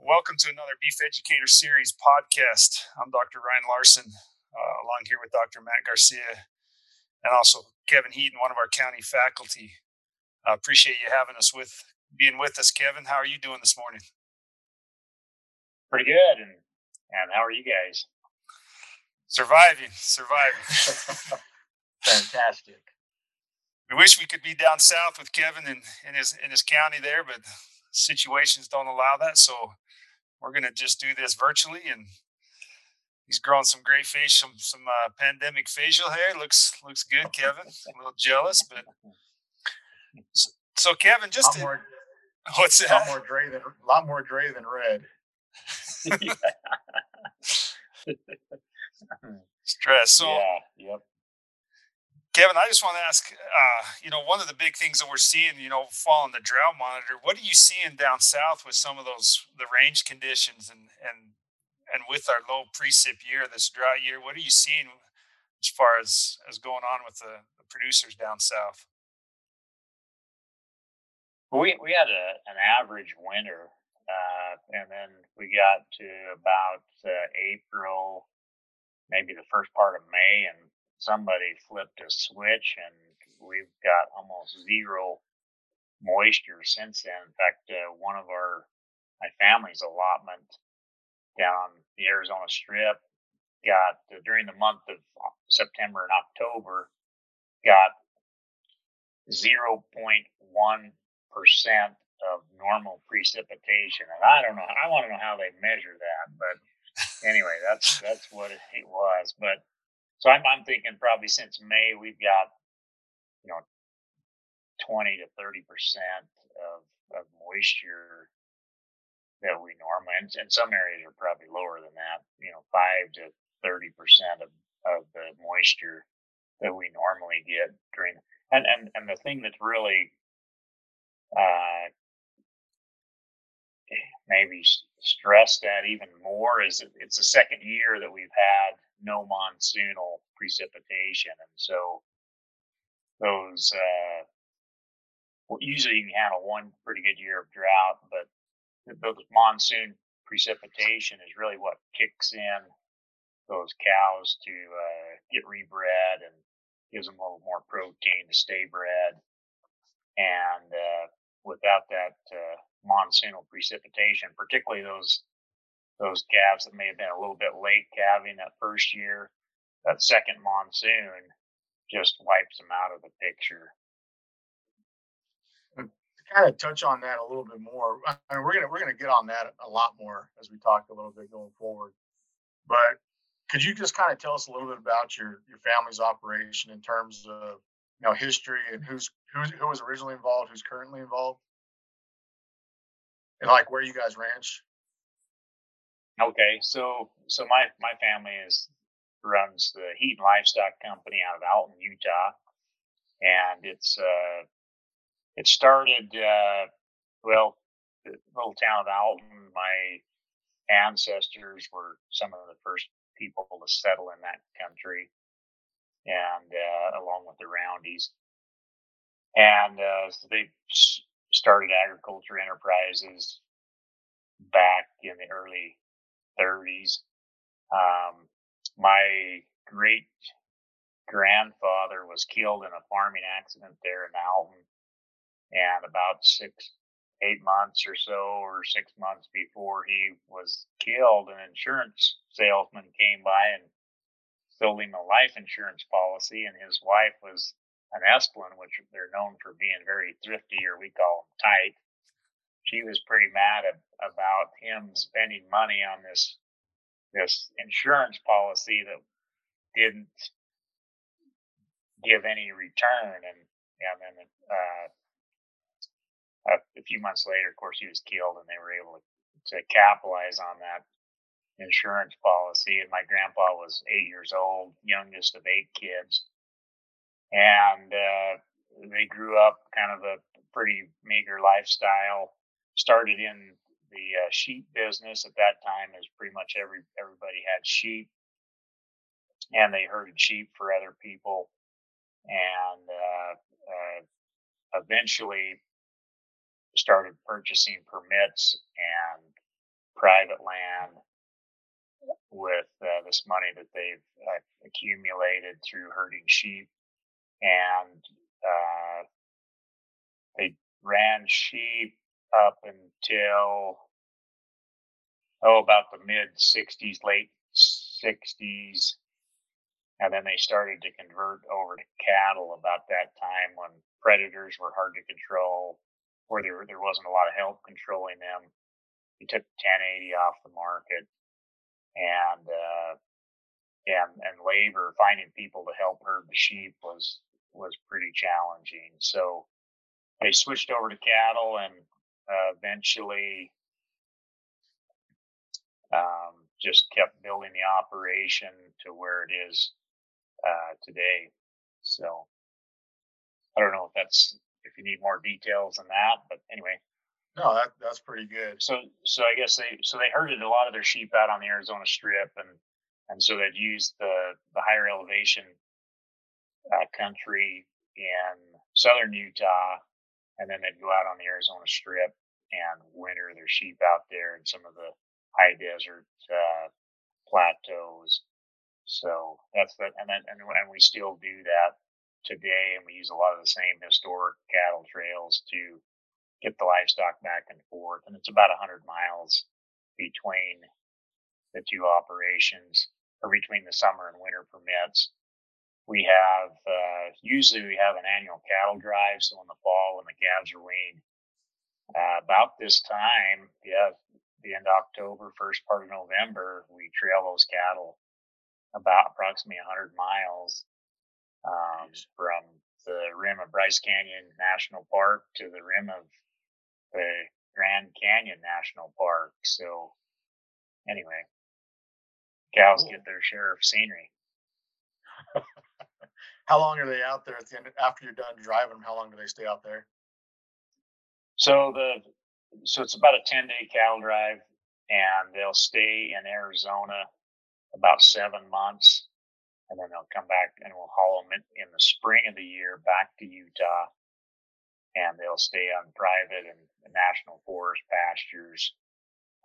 Welcome to another Beef Educator Series podcast. I'm Dr. Ryan Larson, uh, along here with Dr. Matt Garcia and also Kevin Heaton, one of our county faculty. I uh, appreciate you having us with being with us, Kevin. How are you doing this morning? Pretty good, and and how are you guys? Surviving, surviving. Fantastic. We wish we could be down south with Kevin in, in his in his county there, but situations don't allow that. So we're gonna just do this virtually, and he's growing some great face, some some uh, pandemic facial hair. Looks looks good, Kevin. a little jealous, but so, so Kevin, just to, more, what's that? A lot more gray than a lot more gray than red. Stress. So yeah, yep. Kevin, I just want to ask, uh, you know, one of the big things that we're seeing, you know, following the drought monitor, what are you seeing down south with some of those the range conditions and and and with our low precip year, this dry year, what are you seeing as far as as going on with the, the producers down south? We we had a, an average winter, uh, and then we got to about uh, April, maybe the first part of May, and somebody flipped a switch and we've got almost zero moisture since then. In fact, uh, one of our my family's allotment down the Arizona Strip got uh, during the month of September and October got 0.1 percent of normal precipitation, and I don't know. I want to know how they measure that, but anyway, that's that's what it was. But so I'm, I'm thinking probably since May we've got, you know, 20 to 30 percent of, of moisture that we normally, and, and some areas are probably lower than that. You know, five to 30 percent of of the moisture that we normally get during. And and and the thing that's really uh, maybe stress that even more is it's the second year that we've had no monsoonal precipitation, and so those uh, well, usually you can handle one pretty good year of drought, but those monsoon precipitation is really what kicks in those cows to uh, get rebred and gives them a little more protein to stay bred. And uh, without that uh, monsoonal precipitation, particularly those those calves that may have been a little bit late calving that first year, that second monsoon just wipes them out of the picture. To kind of touch on that a little bit more, I mean, we're gonna we're gonna get on that a lot more as we talk a little bit going forward. But could you just kind of tell us a little bit about your your family's operation in terms of you know history and who's who's who was originally involved, who's currently involved, and like where you guys ranch? Okay, so so my my family is runs the Heaton Livestock Company out of Alton, Utah, and it's uh it started uh well the little town of Alton. My ancestors were some of the first people to settle in that country, and uh, along with the Roundies, and uh, so they started agriculture enterprises back in the early 30s. Um, my great grandfather was killed in a farming accident there in Alton. And about six, eight months or so, or six months before he was killed, an insurance salesman came by and sold him a life insurance policy. And his wife was an Esplin, which they're known for being very thrifty, or we call them tight. She was pretty mad ab- about him spending money on this this insurance policy that didn't give any return and and then uh, a, a few months later of course he was killed and they were able to, to capitalize on that insurance policy. And my grandpa was eight years old youngest of eight kids and uh, they grew up kind of a pretty meager lifestyle. Started in the uh, sheep business at that time as pretty much every everybody had sheep. And they herded sheep for other people. And uh, uh, eventually started purchasing permits and private land with uh, this money that they've uh, accumulated through herding sheep, and uh, they ran sheep up until oh about the mid 60s, late 60s, and then they started to convert over to cattle about that time when predators were hard to control, or there there wasn't a lot of help controlling them. He took 1080 off the market, and uh, and and labor finding people to help herd the sheep was was pretty challenging. So they switched over to cattle, and uh, eventually um, just kept building the operation to where it is uh, today. So I don't know if that's if you need more details than that, but anyway. No, that that's pretty good. So so I guess they so they herded a lot of their sheep out on the Arizona Strip, and and so they'd use the the higher elevation uh, country in southern Utah, and then they'd go out on the Arizona Strip and winter their sheep out there in some of the high desert uh, plateaus. So that's that, and then and, and we still do that today, and we use a lot of the same historic cattle trails to get the livestock back and forth. And it's about 100 miles between the two operations, or between the summer and winter permits. We have uh, usually we have an annual cattle drive, so in the fall when the calves are weaned, uh, about this time, yeah, the end of October, first part of November, we trail those cattle about approximately 100 miles um, from the rim of Bryce Canyon National Park to the rim of the Grand Canyon National Park. So, anyway, cows cool. get their share of scenery. How long are they out there at the end after you're done driving them? How long do they stay out there? So the so it's about a ten day cattle drive, and they'll stay in Arizona about seven months, and then they'll come back and we'll haul them in, in the spring of the year back to Utah, and they'll stay on private and national forest pastures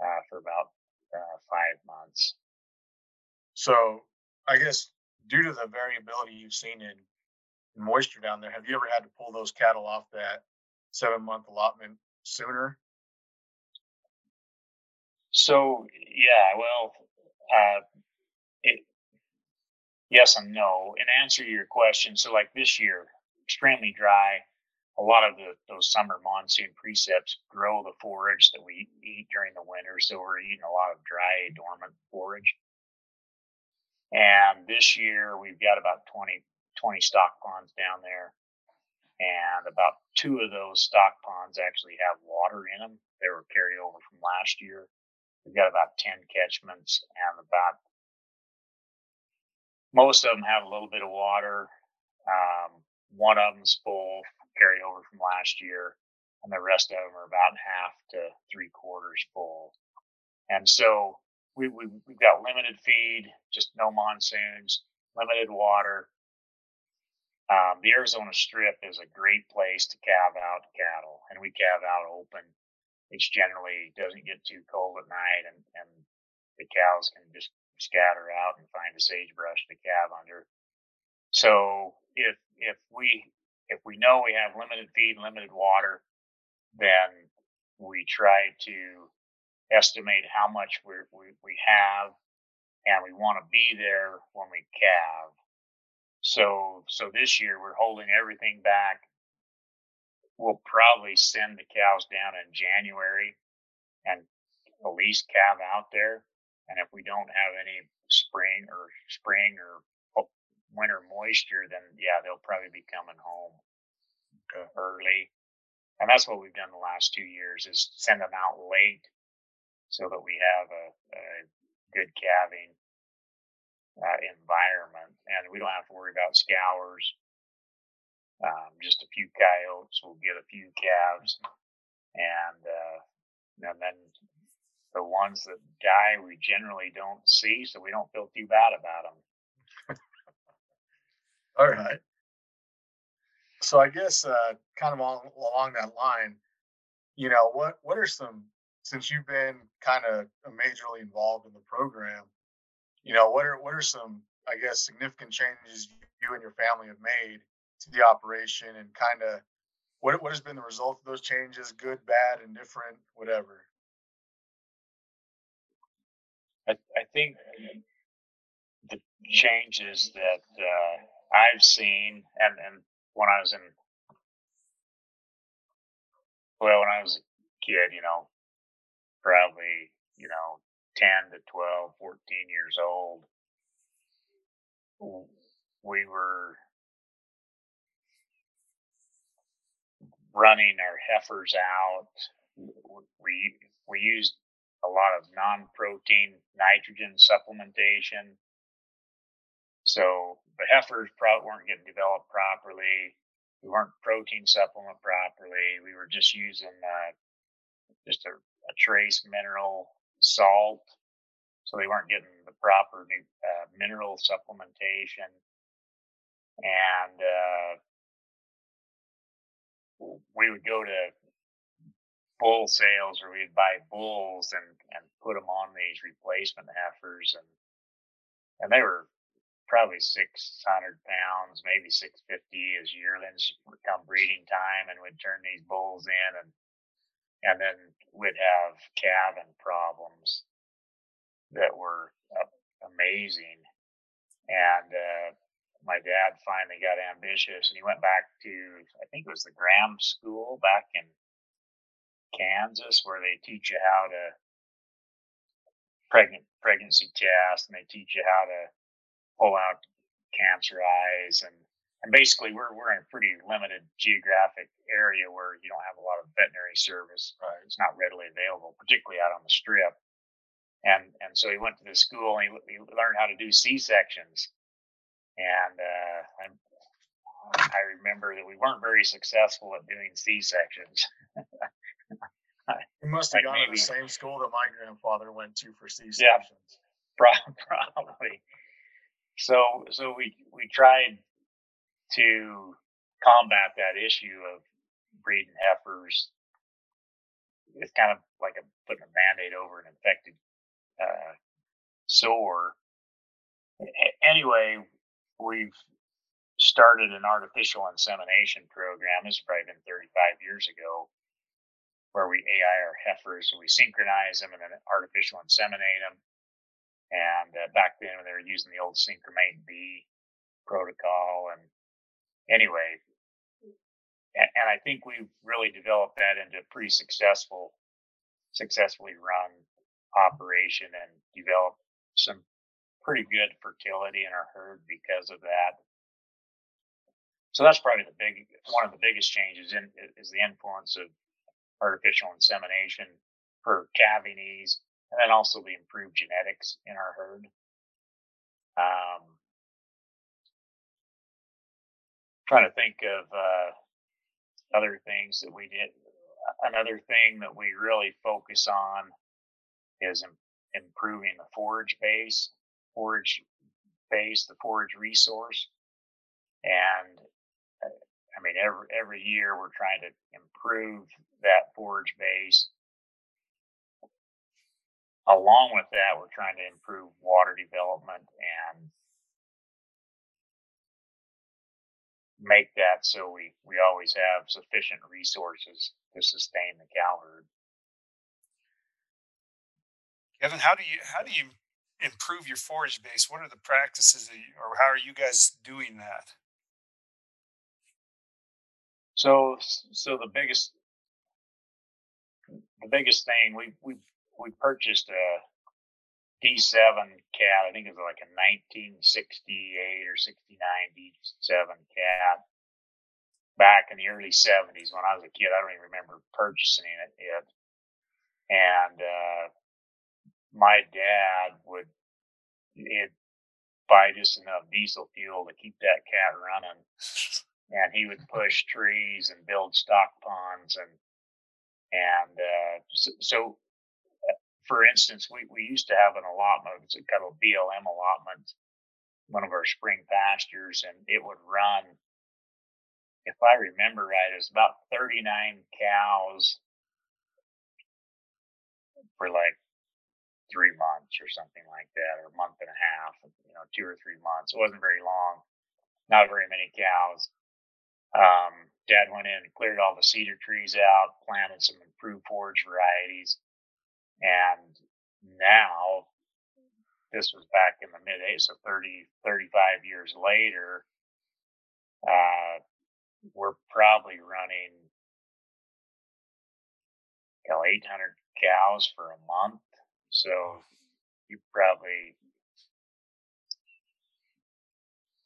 uh, for about uh, five months. So, I guess due to the variability you've seen in moisture down there, have you ever had to pull those cattle off that seven month allotment sooner? So yeah, well, uh, it, yes and no. In answer to your question, so like this year, extremely dry, a lot of the those summer monsoon precips grow the forage that we eat during the winter. So we're eating a lot of dry, dormant forage. And this year we've got about 20, 20 stock ponds down there. And about two of those stock ponds actually have water in them. They were carried over from last year. We've got about 10 catchments and about most of them have a little bit of water. Um, one of them's full carry over from last year, and the rest of them are about half to three quarters full. And so we, we, we've got limited feed, just no monsoons, limited water. Um, the Arizona Strip is a great place to calve out cattle, and we calve out open. It generally doesn't get too cold at night, and, and the cows can just scatter out and find a sagebrush to calve under. So if if we if we know we have limited feed, limited water, then we try to estimate how much we we, have, and we want to be there when we calve. So so this year we're holding everything back. We'll probably send the cows down in January and at least calve out there. And if we don't have any spring or spring or winter moisture, then yeah, they'll probably be coming home uh, early. And that's what we've done the last two years is send them out late so that we have a, a good calving uh, environment and we don't have to worry about scours. Um, just a few coyotes will get a few calves and, uh, and then the ones that die we generally don't see so we don't feel too bad about them all right. So I guess uh, kind of along, along that line, you know, what what are some since you've been kind of majorly involved in the program, you know, what are what are some, I guess, significant changes you and your family have made to the operation, and kind of what what has been the result of those changes, good, bad, indifferent, whatever? I, I think the changes that uh, I've seen, and, and when I was in, well, when I was a kid, you know, probably, you know, 10 to 12, 14 years old, we were running our heifers out. We, we used a lot of non-protein nitrogen supplementation. So the heifers probably weren't getting developed properly. We weren't protein supplement properly. We were just using uh, just a, a, trace mineral salt, so they weren't getting the proper uh, mineral supplementation. And uh, we would go to bull sales where we'd buy bulls and, and put them on these replacement heifers and and they were probably 600 pounds, maybe 650 as yearlings come breeding time and we'd turn these bulls in and and then we'd have calving problems that were uh, amazing. And uh, my dad finally got ambitious and he went back to I think it was the Graham School back in Kansas where they teach you how to pregnant pregnancy test and they teach you how to pull out cancer eyes and and basically we're we're in a pretty limited geographic area where you don't have a lot of veterinary service. Right. It's not readily available, particularly out on the strip. And and so he went to the school and he, he learned how to do C sections. And uh, I remember that we weren't very successful at doing C sections. He must have like gone maybe, to the same school that my grandfather went to for C sections. Yeah, probably. So so we we tried to combat that issue of breeding heifers. It's kind of like a putting a band-aid over an infected uh, sore. Anyway, we've started an artificial insemination program. Has probably been 35 years ago where we AI our heifers, so we synchronize them and then artificial inseminate them. And uh, back then, when they were using the old Syncro-Mate B protocol, and anyway, and, I think we've really developed that into a pretty successful, successfully run operation and developed some pretty good fertility in our herd because of that. So that's probably the big one of the biggest changes in is the influence of artificial insemination for calving ease, and then also the improved genetics in our herd. Um, trying to think of uh, other things that we did. Another thing that we really focus on is Im- improving the forage base, forage base, the forage resource, and uh, I mean every every year we're trying to improve that forage base. Along with that, we're trying to improve water development and make that so we, we always have sufficient resources to sustain the cow herd. Kevin, how do you how do you improve your forage base? What are the practices you, or how are you guys doing that? So so the biggest the biggest thing we we we purchased a D7 cat. I think it was like a 1968 or 69 D7 cat back in the early 70s when I was a kid. I don't even remember purchasing it yet. And uh, my dad would he'd buy just enough diesel fuel to keep that cat running. And he would push trees and build stock ponds and and uh, so, so for instance, we, we used to have an allotment, it's a kind of BLM allotment, one of our spring pastures, and it would run, if I remember right, it was about 39 cows for like three months or something like that, or a month and a half, you know, two or three months. It wasn't very long, not very many cows. Um, Dad went in and cleared all the cedar trees out, planted some improved forage varieties, and now this was back in the mid 80s, so 30, 35 years later, uh, we're probably running you know, 800 cows for a month. So you probably,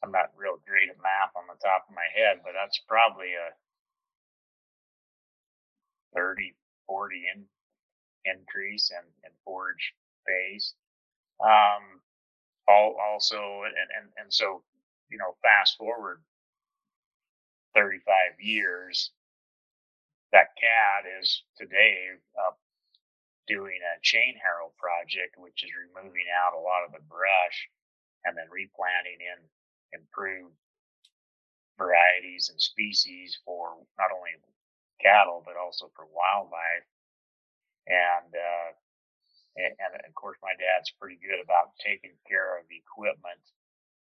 I'm not real great at math on the top of my head, but that's probably a 30, 40 in, increase in, forage base. Um, all, also, and, and, and so, you know, fast forward 35 years, that cat is today up doing a chain harrow project, which is removing out a lot of the brush and then replanting in improved varieties and species for not only cattle but also for wildlife. And uh, and, of course, my dad's pretty good about taking care of equipment.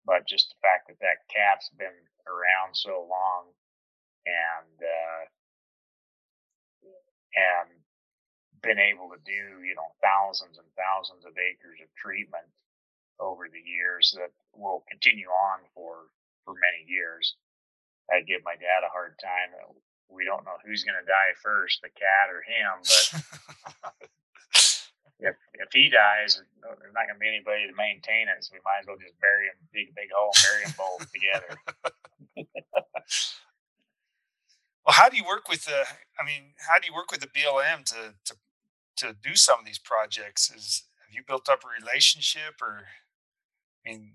But just the fact that that cat's been around so long and uh, and been able to do you know thousands and thousands of acres of treatment over the years that will continue on for for many years. I give my dad a hard time. We don't know who's going to die first, the cat or him. But if if he dies, there's not going to be anybody to maintain it. So we might as well just bury him, dig a big hole, and bury them both together. Well, how do you work with the? I mean, how do you work with the BLM to to to do some of these projects? Is have you built up a relationship, or I mean,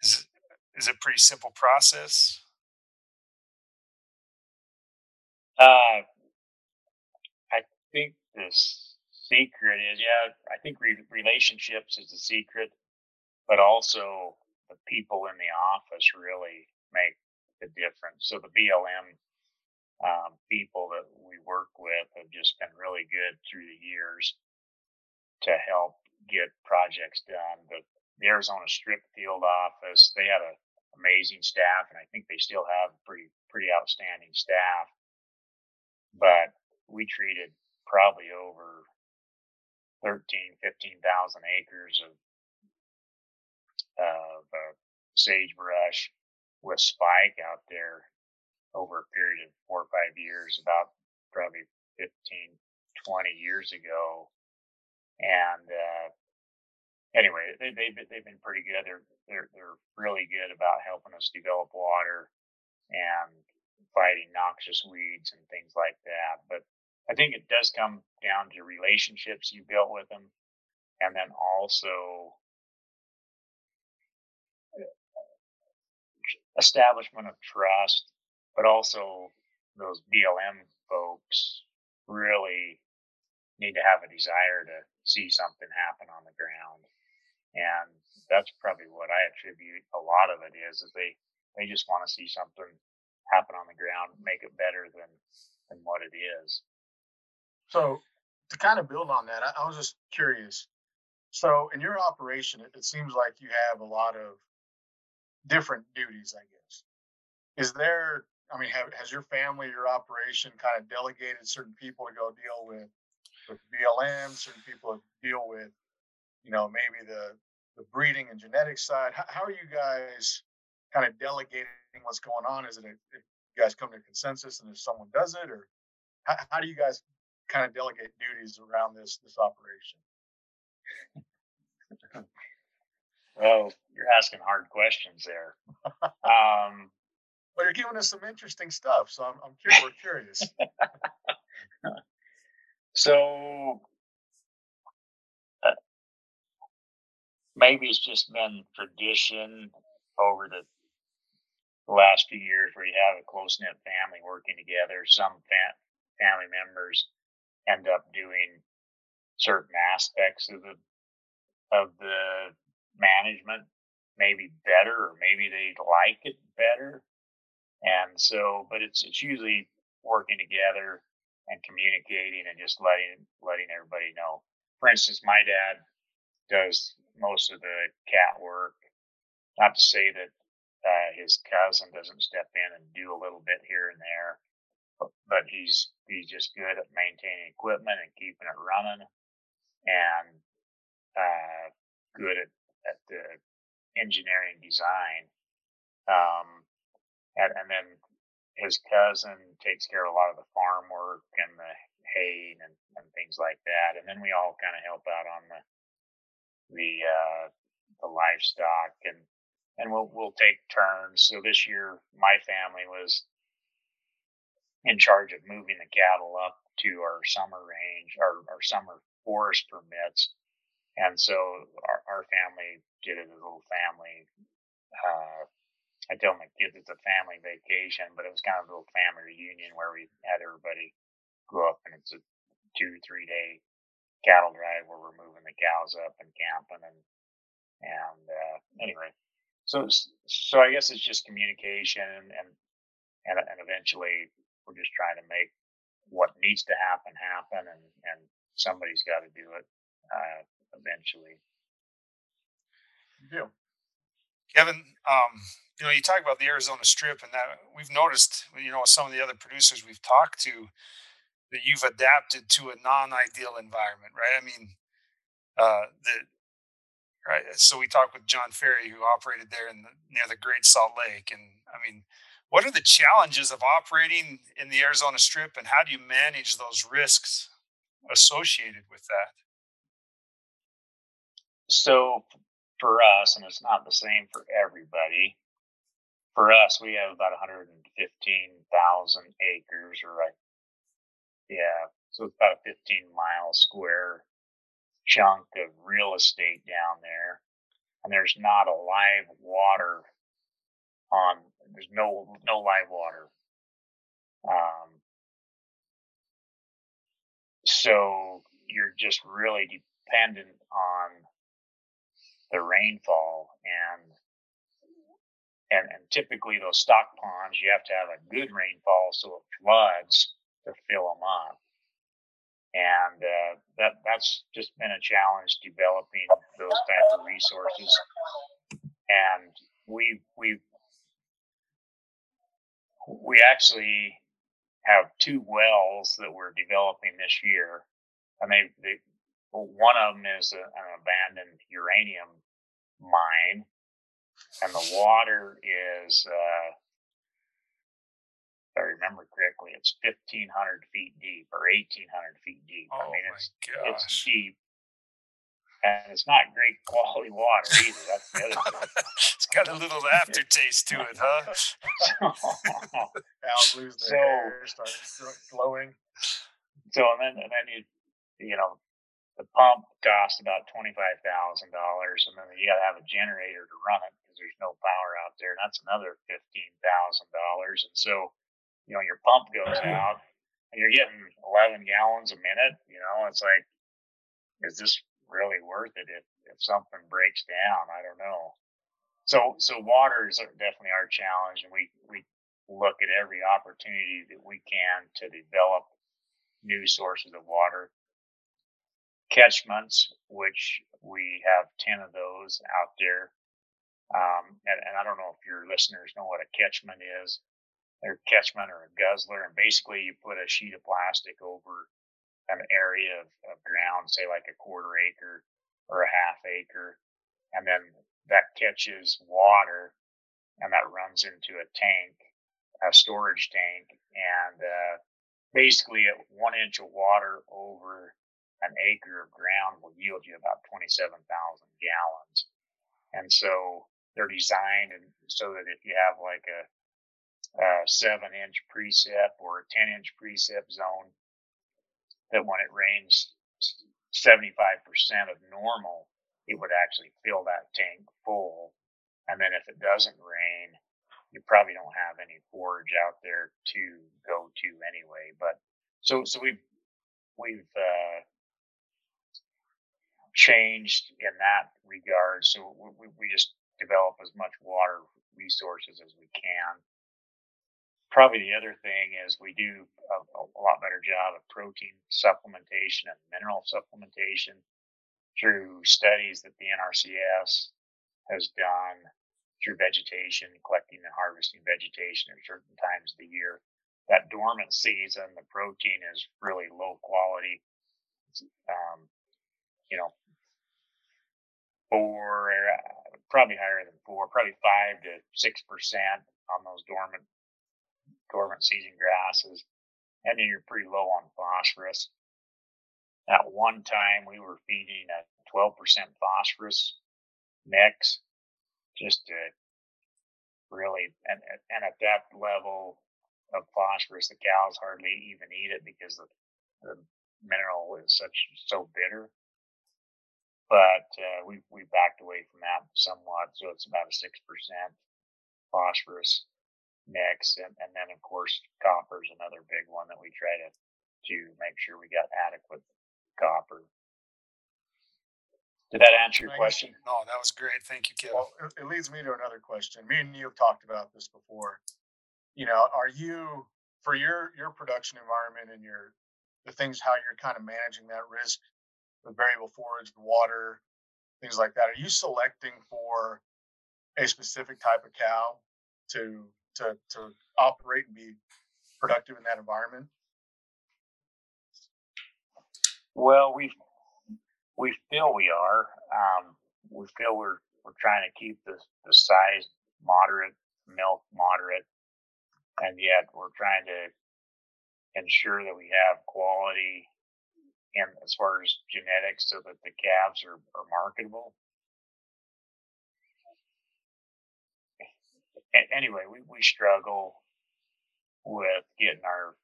is it is it a pretty simple process? Uh, I think the secret is, yeah, I think re- relationships is the secret, but also the people in the office really make the difference. So the BLM um, people that we work with have just been really good through the years to help get projects done. The, the Arizona Strip Field office, they had an amazing staff, and I think they still have pretty pretty outstanding staff. But we treated probably over 13, 15,000 acres of of uh, sagebrush with spike out there over a period of four or five years, about probably 15, 20 years ago. And uh, anyway, they, they've they've been pretty good. They're they're they're really good about helping us develop water and fighting noxious weeds and things like that. But I think it does come down to relationships you built with them, and then also establishment of trust, but also those BLM folks really need to have a desire to see something happen on the ground. And that's probably what I attribute a lot of it is, is they, they just want to see something happen on the ground, make it better than, than what it is. So to kind of build on that, I, I was just curious. So in your operation, it, it seems like you have a lot of different duties, I guess. Is there, I mean, have, has your family, your operation kind of delegated certain people to go deal with, with BLM, certain people to deal with, you know, maybe the, the breeding and genetics side? How, how are you guys kind of delegating what's going on? Is it a, if you guys come to consensus and if someone does it, or how, how do you guys kind of delegate duties around this this operation? Well, you're asking hard questions there. Um, well, you're giving us some interesting stuff, so I'm, I'm curious. We're curious. so uh, maybe it's just been tradition over the, the last few years where you have a close knit family working together. Some fam- family members end up doing certain aspects of the of the management maybe better or maybe they like it better and so but it's it's usually working together and communicating and just letting letting everybody know. For instance, my dad does most of the cat work. Not to say that uh, his cousin doesn't step in and do a little bit here and there, but, but he's he's just good at maintaining equipment and keeping it running, and uh, good at, at the engineering design. Um, and, and then his cousin takes care of a lot of the farm work and the hay and, and things like that. And then we all kind of help out on the the uh, the livestock and and we'll we'll take turns. So this year, my family was in charge of moving the cattle up to our summer range, our, our summer forest permits. And so our, our family did it as a little family uh, I tell my kids it's a family vacation, but it was kind of a little family reunion where we had everybody go up and it's a two, three day cattle drive where we're moving the cows up and camping and, and, uh, anyway, so, so I guess it's just communication and, and, and eventually we're just trying to make what needs to happen happen and, and somebody's got to do it, uh, eventually. Do. Kevin, um, you know, you talk about the Arizona Strip, and that we've noticed, you know, some of the other producers we've talked to, that you've adapted to a non-ideal environment, right? I mean, uh, the right. Uh, so we talked with John Ferry, who operated there in the, near the Great Salt Lake, and I mean, what are the challenges of operating in the Arizona Strip, and how do you manage those risks associated with that? So for us, and it's not the same for everybody. For us, we have about 115,000 acres, or right, yeah, so it's about a 15 mile square chunk of real estate down there, and there's not a live water on. There's no no live water. Um, so you're just really dependent on the rainfall and and and typically those stock ponds you have to have a good rainfall so it floods to fill them up and uh, that that's just been a challenge developing those type of resources. And we we we actually have two wells that we're developing this year. And they, they one of them is a, an abandoned uranium mine, and the water is, uh, I remember correctly, it's 1,500 feet deep or 1,800 feet deep. Oh I mean, it's, gosh. it's deep. And it's not great quality water either. That's the other thing. it's got a little aftertaste to it, huh? Cows lose their So- hair, start flowing. so and then and then you you know the pump costs about twenty five thousand dollars, and then you got to have a generator to run it because there's no power out there, and that's another fifteen thousand dollars. And so, you know, your pump goes out, and you're getting eleven gallons a minute. You know, it's like, is this really worth it if if something breaks down? I don't know. So so water is definitely our challenge, and we we look at every opportunity that we can to develop new sources of water catchments, which we have 10 of those out there. Um, and, and I don't know if your listeners know what a catchment is. They're catchment or a guzzler. And basically, you put a sheet of plastic over an area of, of ground, say like a quarter acre or a half acre. And then that catches water and that runs into a tank, a storage tank. And uh, basically, one inch of water over an acre of ground will yield you about 27,000 gallons. And so they're designed and so that if you have like a, a seven inch precip or a 10 inch precip zone, that when it rains 75% of normal, it would actually fill that tank full. And then if it doesn't rain, you probably don't have any forage out there to go to anyway. But so, so we've, we've, uh, changed in that regard. So we, we just develop as much water resources as we can. Probably the other thing is we do a, a, lot better job of protein supplementation and mineral supplementation through studies that the NRCS has done through vegetation, collecting and harvesting vegetation at certain times of the year. That dormant season, the protein is really low quality. Um, you know, four, probably higher than four, probably five to six percent on those dormant dormant season grasses, and then you're pretty low on phosphorus. At one time, we were feeding a 12% phosphorus mix just to really, and, and at that level of phosphorus, the cows hardly even eat it because the, the mineral is such so bitter. But uh, we we backed away from that somewhat, so it's about a six percent phosphorus mix, and, and then of course copper is another big one that we try to to make sure we got adequate copper. Did that answer your question? No, that was great. Thank you, Kevin. Well, it, it leads me to another question. Me and you have talked about this before. You know, are you for your your production environment and your the things how you're kind of managing that risk with variable forage, the water, things like that? Are you selecting for a specific type of cow to to to operate and be productive in that environment? Well, we we feel we are. Um, we feel we're we're trying to keep the the size moderate, milk moderate, and yet we're trying to ensure that we have quality and as far as genetics so that the calves are, are marketable. Anyway, we, we struggle with getting our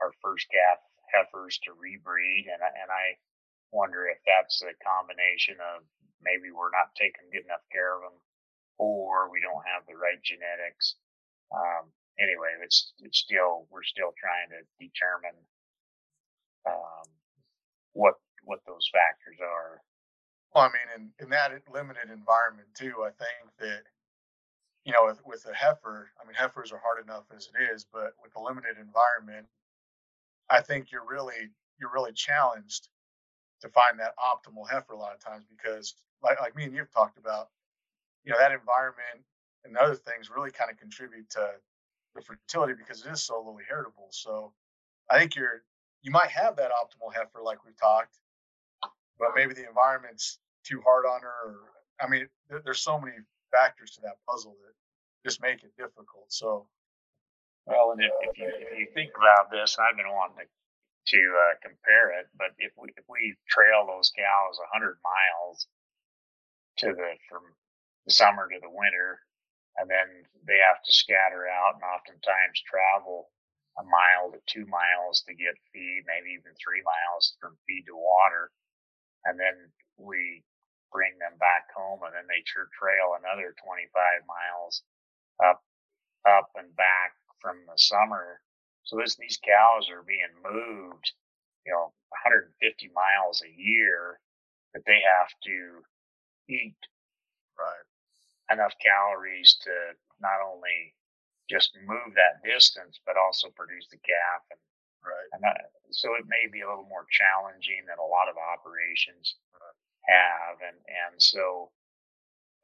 our first calf heifers to rebreed, and I, and I wonder if that's a combination of maybe we're not taking good enough care of them, or we don't have the right genetics. Um, anyway, it's it's still we're still trying to determine um, what what those factors are. Well, I mean, in, in that limited environment too, I think that you know, with, with a heifer, I mean, heifers are hard enough as it is, but with a limited environment, I think you're really you're really challenged to find that optimal heifer a lot of times because, like like me and you've talked about, you know, that environment and other things really kind of contribute to the fertility because it is so lowly heritable. So, I think you're you might have that optimal heifer like we've talked, but maybe the environment's too hard on her. Or, I mean, there's so many factors to that puzzle that just make it difficult. So, well, and if, if you if you think about this, I've been wanting to to uh, compare it, but if we if we trail those cows a hundred miles to the from the summer to the winter, and then they have to scatter out and oftentimes travel a mile to two miles to get feed, maybe even three miles from feed to water, and then we bring them back home and then they trail another 25 miles up, up and back from the summer. So this, these cows are being moved, you know, 150 miles a year that they have to eat right enough calories to not only just move that distance, but also produce the calf. And, right. And that, so it may be a little more challenging than a lot of operations have. And, and so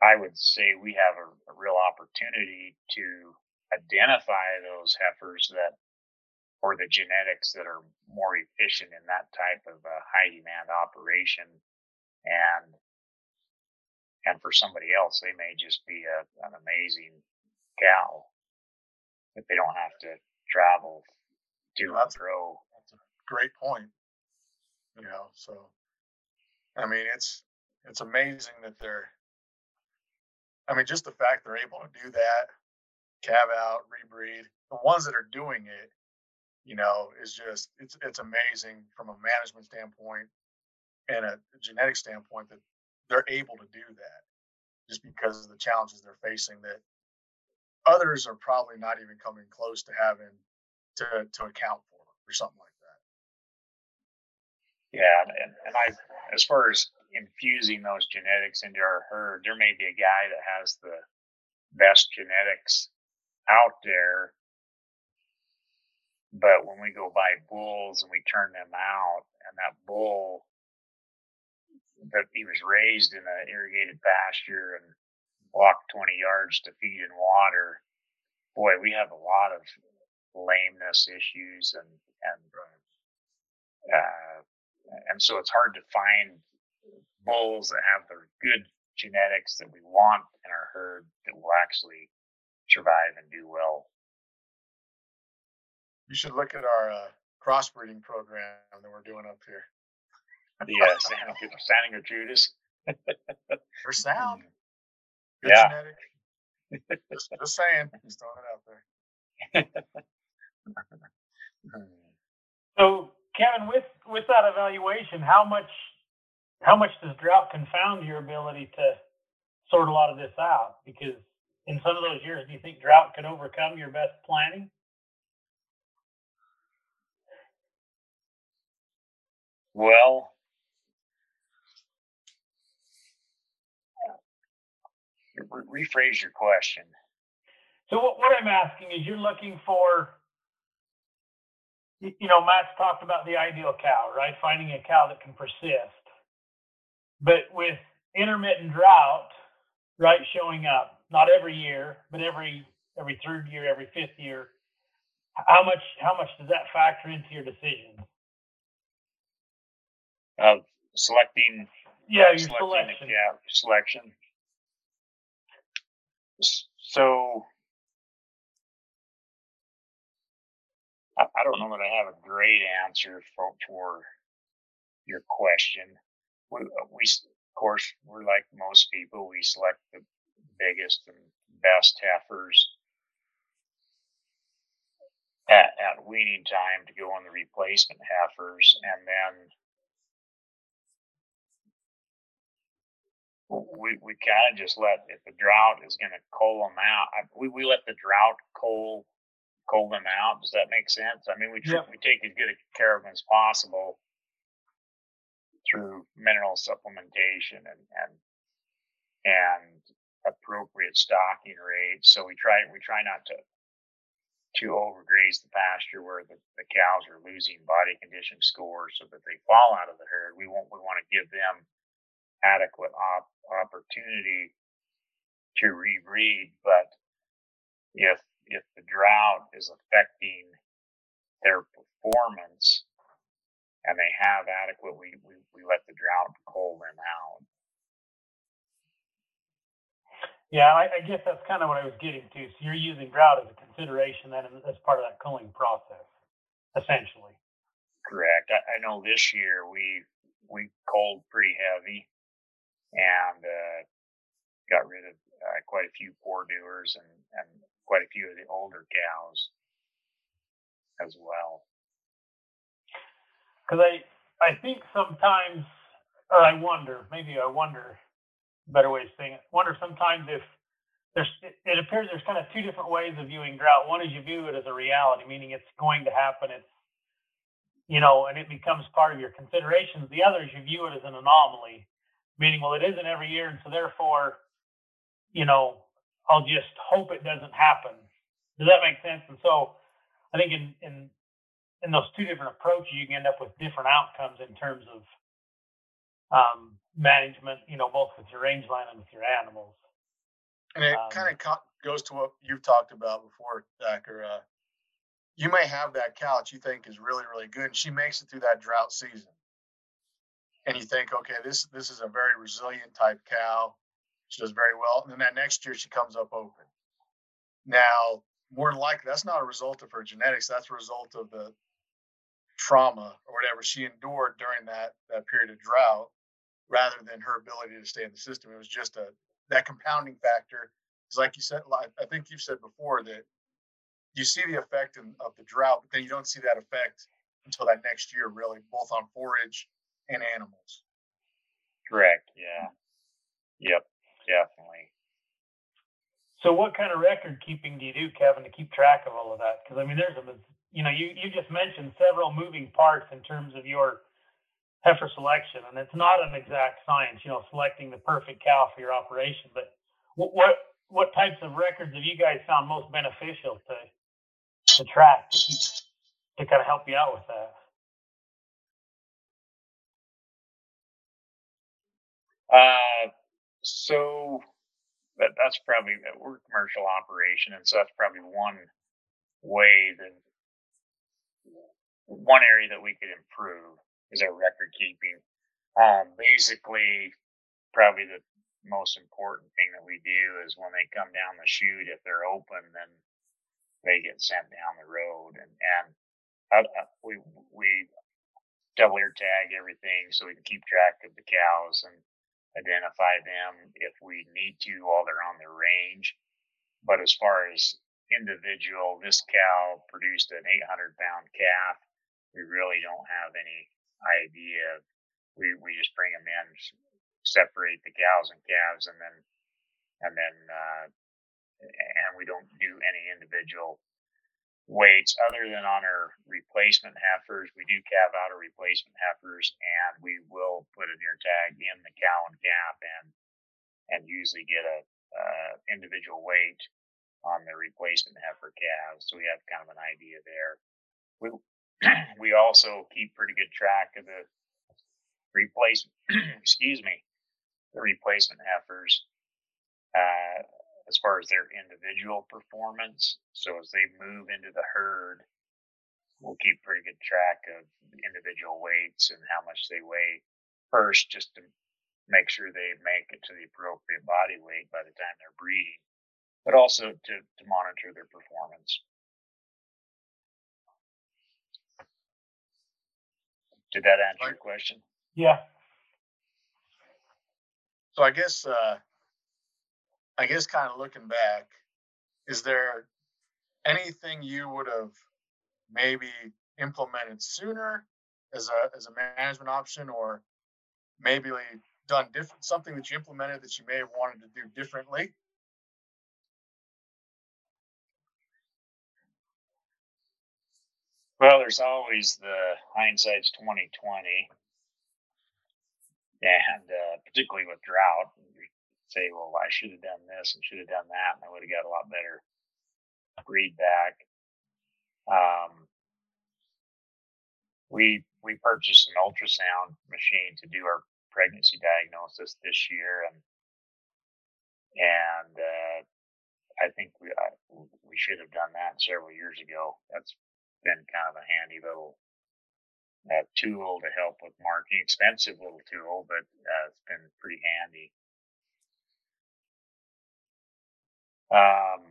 I would say we have a, a real opportunity to identify those heifers that, or the genetics that are more efficient in that type of a high demand operation. And, and for somebody else, they may just be a, an amazing cow if they don't have to travel to well, that's. That's a great point. You know, so I mean, it's it's amazing that they're. I mean, just the fact they're able to do that, calve out, rebreed. The ones that are doing it, you know, is just it's it's amazing from a management standpoint and a genetic standpoint that they're able to do that, just because of the challenges they're facing that others are probably not even coming close to having to to account for or something like that. Yeah, and, and I as far as infusing those genetics into our herd, there may be a guy that has the best genetics out there. But when we go buy bulls and we turn them out, and that bull that he was raised in an irrigated pasture and walked 20 yards to feed and water, boy, we have a lot of lameness issues and and uh, and so it's hard to find bulls that have the good genetics that we want in our herd that will actually survive and do well. You should look at our uh, crossbreeding program that we're doing up here. The uh, Santa, Santa Gertrudis. They're sound. Mm. Good Yeah. genetic. Just, just saying. Just throwing it out there. So, Kevin, with with that evaluation, how much how much does drought confound your ability to sort a lot of this out? Because in some of those years, do you think drought could overcome your best planning? Well, re- rephrase your question. So what, what I'm asking is you're looking for, you know, Matt's talked about the ideal cow, right? Finding a cow that can persist. But with intermittent drought, right, showing up, not every year, but every every third year, every fifth year, how much how much does that factor into your decision? Of selecting Yeah, your selecting selection. The cow, selection. So I, don't know that I have a great answer for for your question. We, uh, we of course we're like most people. We select the biggest and best heifers at, at weaning time to go on the replacement heifers, and then we we kind of just let if the drought is going to cull them out, I, we we let the drought cull cull them out. Does that make sense? I mean, we Yep. we take as good a care of them as possible through mineral supplementation and and and appropriate stocking rates. So we try we try not to to overgraze the pasture where the, the cows are losing body condition scores so that they fall out of the herd. We won't we want to give them adequate op- opportunity to rebreed. But if if the drought is affecting their performance and they have adequate, we, we, we let the drought cull them out. Yeah, I, I guess that's kind of what I was getting to. So you're using drought as a consideration then as part of that culling process, essentially. Correct. I, I know this year we we culled pretty heavy and uh, got rid of uh, quite a few poor doers and, and quite a few of the older cows as well. because I I think sometimes, or I wonder, maybe I wonder, better way of saying it. Wonder sometimes if there's it, appears there's kind of two different ways of viewing drought. One is you view it as a reality, meaning it's going to happen. It's you know, and it becomes part of your considerations. The other is you view it as an anomaly, meaning well, it isn't every year, and so therefore, you know, I'll just hope it doesn't happen. Does that make sense? And so, I think in in in those two different approaches, you can end up with different outcomes in terms of um, management, you know, both with your rangeland and with your animals. And it Um, kind of co- goes to what you've talked about before, Thacker. Uh, you may have that cow that you think is really, really good, and she makes it through that drought season. And you think, okay, this this is a very resilient type cow. She does very well. And then that next year she comes up open. Now, more than likely, that's not a result of her genetics. That's a result of the trauma or whatever she endured during that that period of drought, rather than her ability to stay in the system. It was just a that compounding factor. It's like you said, I think you've said before that you see the effect in, of the drought, but then you don't see that effect until that next year, really, both on forage and animals. Correct. Yeah. Yep. Definitely. So, what kind of record keeping do you do, Kevin, to keep track of all of that? Because I mean, there's a, you know, you you just mentioned several moving parts in terms of your heifer selection, and it's not an exact science, you know, selecting the perfect cow for your operation. But what what, what types of records have you guys found most beneficial to to track to keep to kind of help you out with that? Uh, so that that's probably we're a commercial operation, and so that's probably one way that one area that we could improve is our record keeping. Um, basically, probably the most important thing that we do is when they come down the chute, if they're open, then they get sent down the road, and and uh, uh, we we double ear tag everything so we can keep track of the cows and identify them if we need to while they're on the range. But as far as individual, this cow produced an 800 pound calf. We really don't have any idea. We we just bring them in, separate the cows and calves, and then and then uh, and we don't do any individual weights other than on our replacement heifers. We do calve out our replacement heifers, and we will put an ear tag in the cow and calf, and and usually get a uh, individual weight on the replacement heifer calves, so we have kind of an idea there. We we also keep pretty good track of the replacement. excuse me, the replacement heifers uh, as far as their individual performance. So as they move into the herd, we'll keep pretty good track of individual weights and how much they weigh first, just to make sure they make it to the appropriate body weight by the time they're breeding, but also to, to monitor their performance. Did that answer your question? Yeah. So I guess, uh, I guess kind of looking back, is there anything you would have maybe implemented sooner as a as a management option, or maybe done different something that you implemented that you may have wanted to do differently? Well, there's always the hindsight's twenty twenty, and uh, particularly with drought, say, "Well, I should have done this and should have done that, and I would have got a lot better breed back." Um, we we purchased an ultrasound machine to do our pregnancy diagnosis this year, and and uh, I think we I, we should have done that several years ago. That's been kind of a handy little uh, tool to help with marking. Expensive little tool, but uh, it's been pretty handy. Um,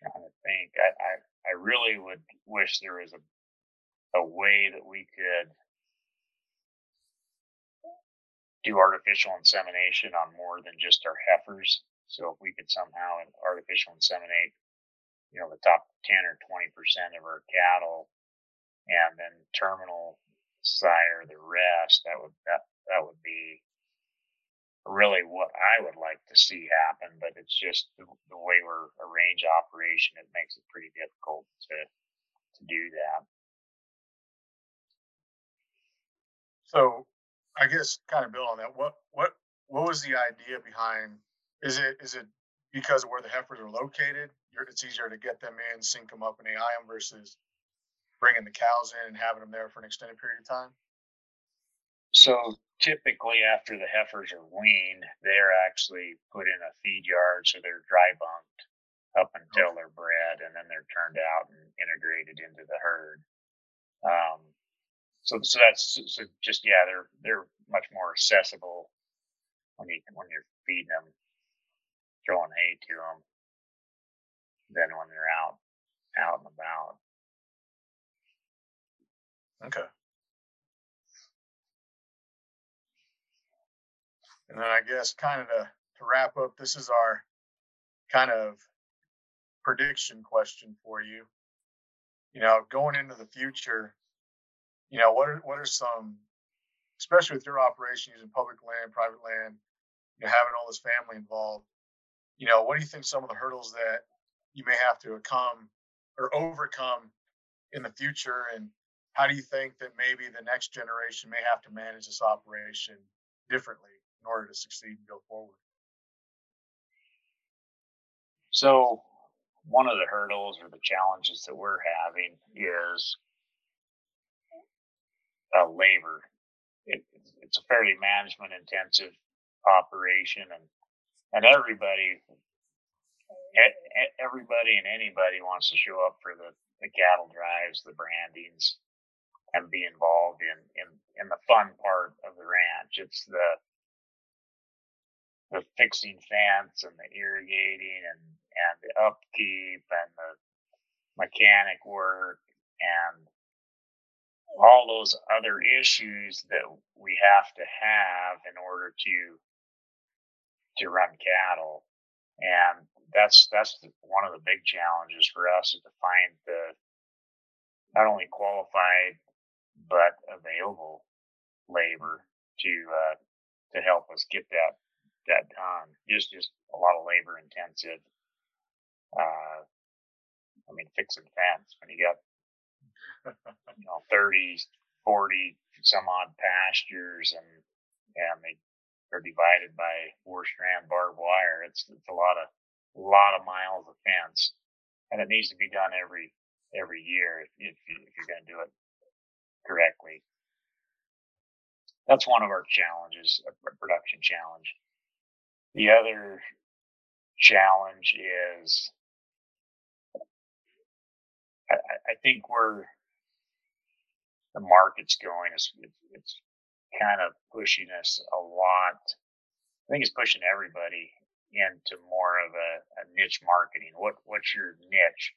trying to think. I, I, I really would wish there was a a way that we could do artificial insemination on more than just our heifers. So if we could somehow artificial inseminate, you know, the top 10 or 20% of our cattle and then terminal sire the rest, that would, that, that would be really what I would like to see happen, but it's just the, the way we're arrange operation, it makes it pretty difficult to, to do that. So I guess kind of build on that. What what what was the idea behind is it is it because of where the heifers are located? It's easier to get them in, sync them up, and AI them versus bringing the cows in and having them there for an extended period of time. So typically, after the heifers are weaned, they're actually put in a feed yard, so they're dry bunked up until they're bred, and then they're turned out and integrated into the herd. Um, so, so that's so just yeah, they're they're much more accessible when you when you're feeding them throwing hay to them than when they're out out and about. Okay. And then I guess kind of to, to wrap up, this is our kind of prediction question for you. You know, going into the future, you know, what are what are some, especially with your operation using public land, private land, you know, having all this family involved, you know, what do you think some of the hurdles that you may have to come or overcome in the future? And how do you think that maybe the next generation may have to manage this operation differently in order to succeed and go forward? So one of the hurdles or the challenges that we're having is uh, labor. It, it's a fairly management intensive operation and and everybody everybody and anybody wants to show up for the, the cattle drives, the brandings, and be involved in, in, in the fun part of the ranch. It's the the fixing fence and the irrigating and, and the upkeep and the mechanic work and all those other issues that we have to have in order to to run cattle. And that's that's one of the big challenges for us is to find the not only qualified but available labor to uh, to help us get that that done. Just just a lot of labor intensive. Uh, I mean, fixing fence when you got you know 30, 40 some odd pastures and and they are divided by four strand barbed wire. It's it's a lot of a lot of miles of fence, and it needs to be done every every year if, if, if you're going to do it correctly. That's one of our challenges, a production challenge. The other challenge is I, I think where the market's going is it's kind of pushing us a lot. I think it's pushing everybody into more of a, a niche marketing. What what's your niche?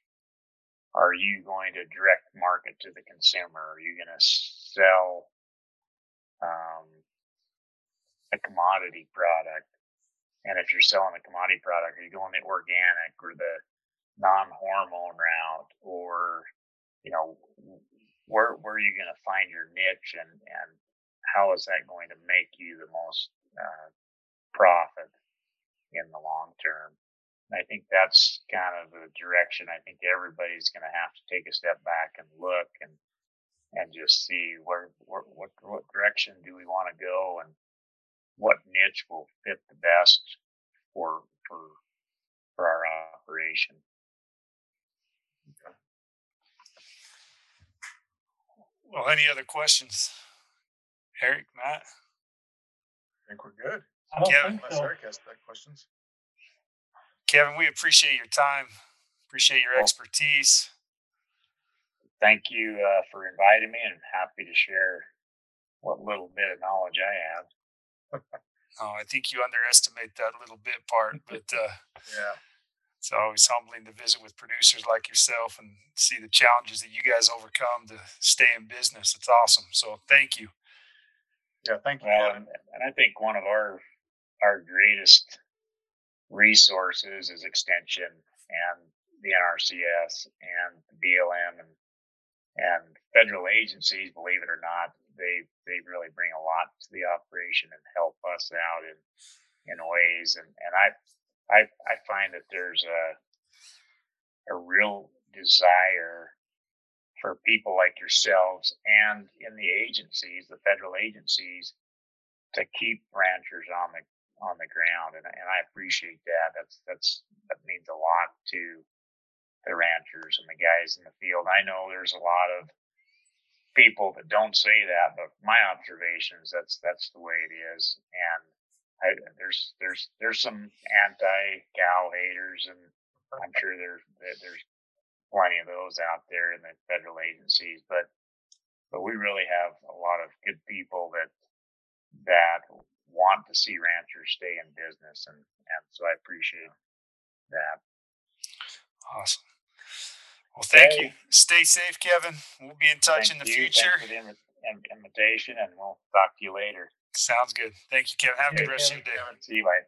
Are you going to direct market to the consumer? Are you going to sell um, a commodity product? And if you're selling a commodity product, are you going the organic or the non-hormone route, or you know, where where are you going to find your niche, and and how is that going to make you the most uh, profit in the long term. And I think that's kind of the direction I think everybody's going to have to take a step back and look and and just see where, where what what direction do we want to go and what niche will fit the best for for for our operation. Well, any other questions? Eric, Matt? I think we're good. I don't Kevin, think Unless so. Eric has that questions. Kevin, we appreciate your time. Appreciate your Well- expertise. Thank you uh, for inviting me, and happy to share what little bit of knowledge I have. Oh, I think you underestimate that little bit part, but uh, Yeah. it's always humbling to visit with producers like yourself and see the challenges that you guys overcome to stay in business. It's awesome. So thank you. Yeah. Thank you, Well, and, and I think one of our our greatest resources is extension and the NRCS and the BLM and and federal agencies. Believe it or not, they they really bring a lot to the operation and help us out in in ways. And and I I I find that there's a a real desire for people like yourselves and in the agencies, the federal agencies, to keep ranchers on the on the ground, and and I appreciate that. That's that's that means a lot to the ranchers and the guys in the field. I know there's a lot of people that don't say that, but my observations that's that's the way it is. And I, there's there's there's some anti cow haters, and I'm sure there's there's plenty of those out there in the federal agencies, but but we really have a lot of good people that that want to see ranchers stay in business, and and so I appreciate that. Awesome. Well, thank Okay. you. Stay safe, Kevin. We'll be in touch in the you. future. Thanks for the invi- in- invitation, and we'll talk to you later. Sounds good. Thank you, Kevin. Have a good rest of your day. See you, bye.